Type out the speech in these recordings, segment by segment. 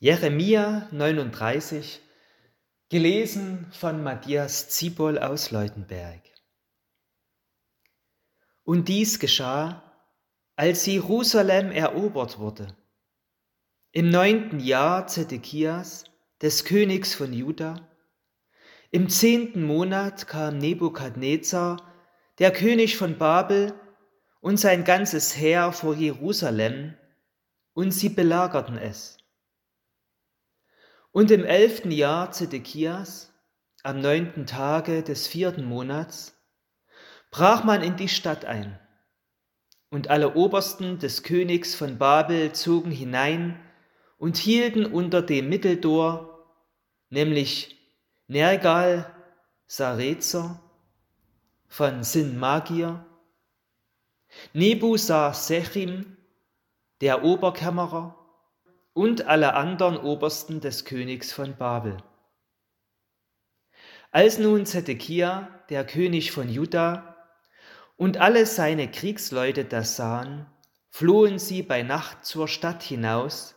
Jeremia 39, gelesen von Matthias Ziebol aus Leutenberg. Und dies geschah, als Jerusalem erobert wurde. Im neunten Jahr Zedekias, des Königs von Juda, im zehnten Monat kam Nebukadnezar, der König von Babel, und sein ganzes Heer vor Jerusalem, und sie belagerten es. Und im elften Jahr Zedekias, am neunten Tage des vierten Monats, brach man in die Stadt ein. Und alle Obersten des Königs von Babel zogen hinein und hielten unter dem Mitteldor, nämlich Nergal Sarezer von Sinmagir, Nebusar Sechim, der Oberkämmerer, und alle anderen Obersten des Königs von Babel. Als nun Zedekia, der König von Juda, und alle seine Kriegsleute das sahen, flohen sie bei Nacht zur Stadt hinaus,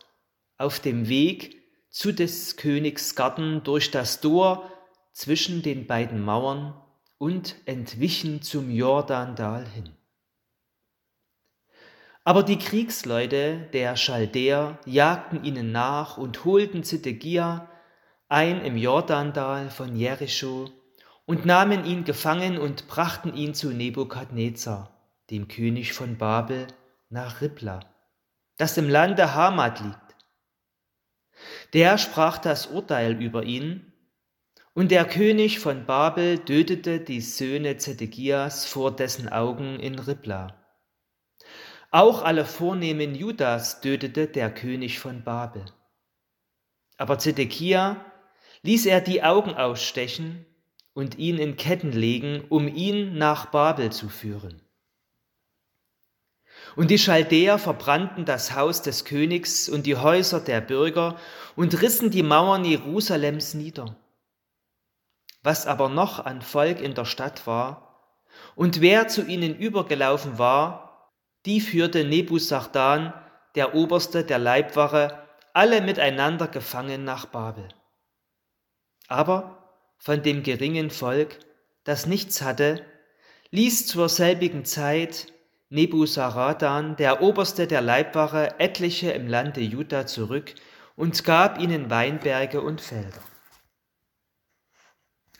auf dem Weg zu des Königs Garten durch das Tor zwischen den beiden Mauern und entwichen zum Jordandal hin. Aber die Kriegsleute der Chaldäer jagten ihnen nach und holten Zedekia ein im Jordandal von Jericho und nahmen ihn gefangen und brachten ihn zu Nebukadnezar, dem König von Babel, nach Ribla, das im Lande Hamad liegt. Der sprach das Urteil über ihn, und der König von Babel tötete die Söhne Zedekias vor dessen Augen in Ribla. Auch alle Vornehmen Judas tötete der König von Babel. Aber Zedekia ließ er die Augen ausstechen und ihn in Ketten legen, um ihn nach Babel zu führen. Und die Chaldäer verbrannten das Haus des Königs und die Häuser der Bürger und rissen die Mauern Jerusalems nieder. Was aber noch an Volk in der Stadt war und wer zu ihnen übergelaufen war, die führte Nebuzardan, der Oberste der Leibwache, alle miteinander gefangen nach Babel. Aber von dem geringen Volk, das nichts hatte, ließ zur selbigen Zeit Nebuzaradan, der Oberste der Leibwache, etliche im Lande Juda zurück und gab ihnen Weinberge und Felder.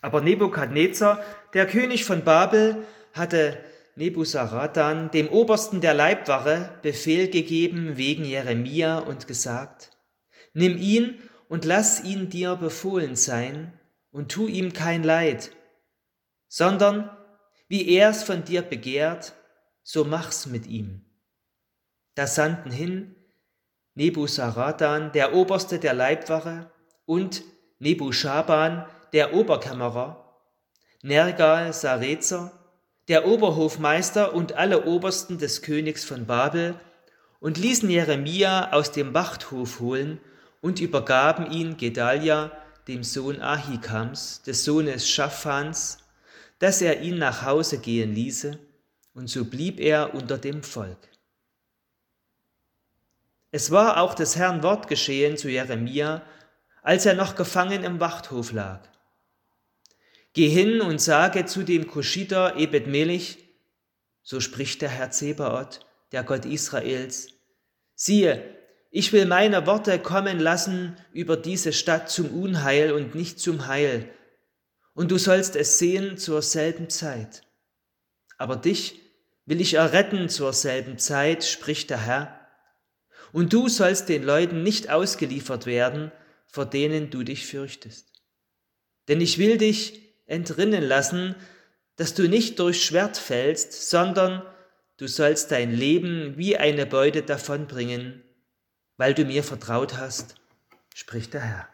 Aber Nebukadnezar, der König von Babel, hatte Nebuzaradan, dem Obersten der Leibwache, Befehl gegeben wegen Jeremia und gesagt, Nimm ihn und lass ihn dir befohlen sein und tu ihm kein Leid, sondern wie er es von dir begehrt, so mach's mit ihm. Da sandten hin Nebuzaradan, der Oberste der Leibwache, und Nebuschaban, der Oberkämmerer, Nergal Sarezer, der Oberhofmeister und alle Obersten des Königs von Babel und ließen Jeremia aus dem Wachthof holen und übergaben ihn Gedalia, dem Sohn Ahikams, des Sohnes Schaphans, dass er ihn nach Hause gehen ließe, und so blieb er unter dem Volk. Es war auch des Herrn Wort geschehen zu Jeremia, als er noch gefangen im Wachthof lag. Geh hin und sage zu dem Kuschiter Ebed Melech, so spricht der Herr Zebaoth, der Gott Israels, siehe, ich will meine Worte kommen lassen über diese Stadt zum Unheil und nicht zum Heil, und du sollst es sehen zur selben Zeit. Aber dich will ich erretten zur selben Zeit, spricht der Herr, und du sollst den Leuten nicht ausgeliefert werden, vor denen du dich fürchtest. Denn ich will dich entrinnen lassen, dass du nicht durch Schwert fällst, sondern du sollst dein Leben wie eine Beute davonbringen, weil du mir vertraut hast, spricht der Herr.